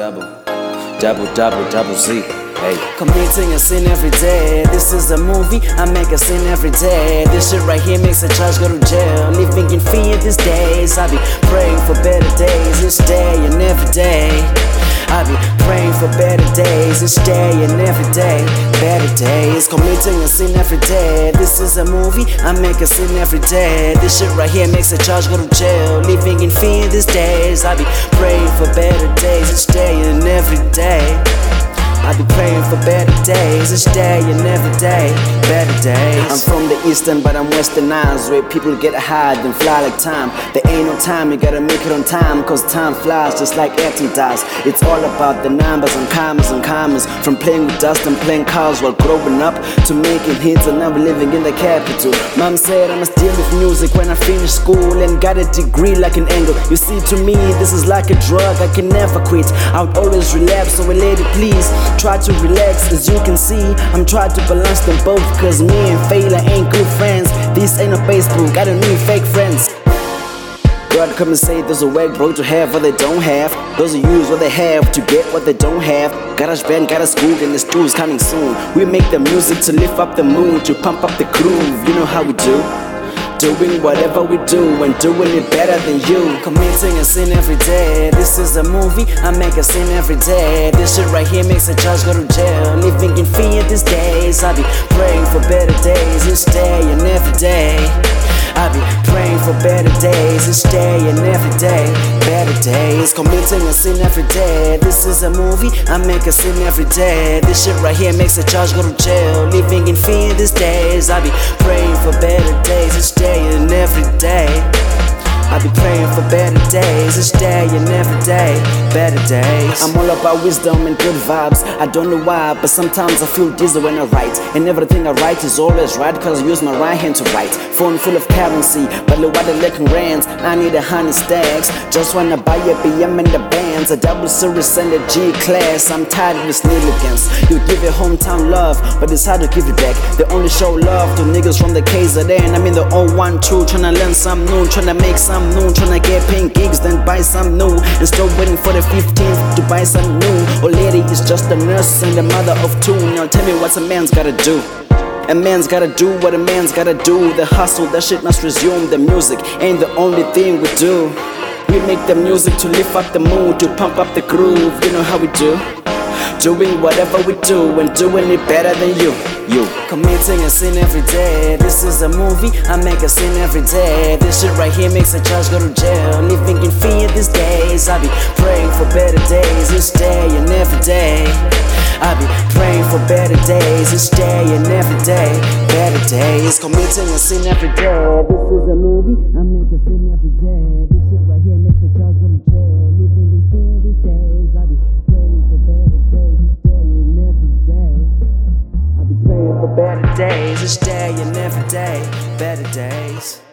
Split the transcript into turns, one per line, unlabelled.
double, double, double double Z. Hey.
Committing a sin every day. This is a movie, I make a sin every day. This shit right here makes a judge go to jail. Living in fear these days. I be praying for better days each day and every day. I be praying for better days each day and every day. Better days, committing a sin every day. This is a movie, I make a sin every day. This shit right here makes a judge go to jail. Living in fear these days. I be praying for better days each day and every day. I be praying for better days each day and every day, better days. I'm from the eastern, but I'm westernized, where people get high and fly like time. There ain't no time, you gotta make it on time, cause time flies just like atom does. It's all about the numbers and commas and commas. From playing with dust and playing cars while growing up to making hits, and now we're living in the capital. Mom said I must deal with music when I finish school and got a degree like an angle. You see, to me, this is like a drug, I can never quit. I would always relapse, so a lady, please try to relax. As you can see, I'm trying to balance them both. Cause me and Fela ain't good friends. This ain't a Facebook, I don't need fake friends. God come and say those are work bro to have what they don't have. Those are use what they have to get what they don't have. Garage band, got a school, and the school's coming soon. We make the music to lift up the mood, to pump up the groove. You know how we do. Doing whatever we do and doing it better than you. Committing a sin every day. This is a movie, I make a sin every day. This shit right here makes a judge go to jail. Living in fear these days. I be praying for better days each day and every day. I be praying for better days each day and every day. Days, committing a sin every day. This is a movie, I make a sin every day. This shit right here makes a judge go to jail. Living in fear these days. I be praying for better days each day and every day. I be praying for better days each day and every day, better days. I'm all about wisdom and good vibes. I don't know why, but sometimes I feel dizzy when I write. And everything I write is always right, cause I use my right hand to write. Phone full of currency, but look what the looking rands. I need a hundred stacks. Just wanna buy a BM in the bands, a double series and a G class. I'm tired of this niggas. You give your hometown love, but it's hard to give it back. They only show love to niggas from the KZN. I'm in the 012, tryna learn some new, tryna make some new, tryna get paying gigs, then buy some new. And still waiting for the 15th to buy some new. Old lady is just a nurse and a mother of two. Now tell me what's a man's gotta do. A man's gotta do what a man's gotta do. The hustle, that shit must resume. The music ain't the only thing we do. We make the music to lift up the mood, to pump up the groove. You know how we do. Doing whatever we do and doing it better than you. You committing a sin every day. This is a movie, I make a sin every day. This shit right here makes a judge go to jail. Living in fear these days. I be praying for better days each day and every day. I be praying for better days each day and every day. Better days, committing a sin every day. This is a movie, for better days each day and every day. Better days.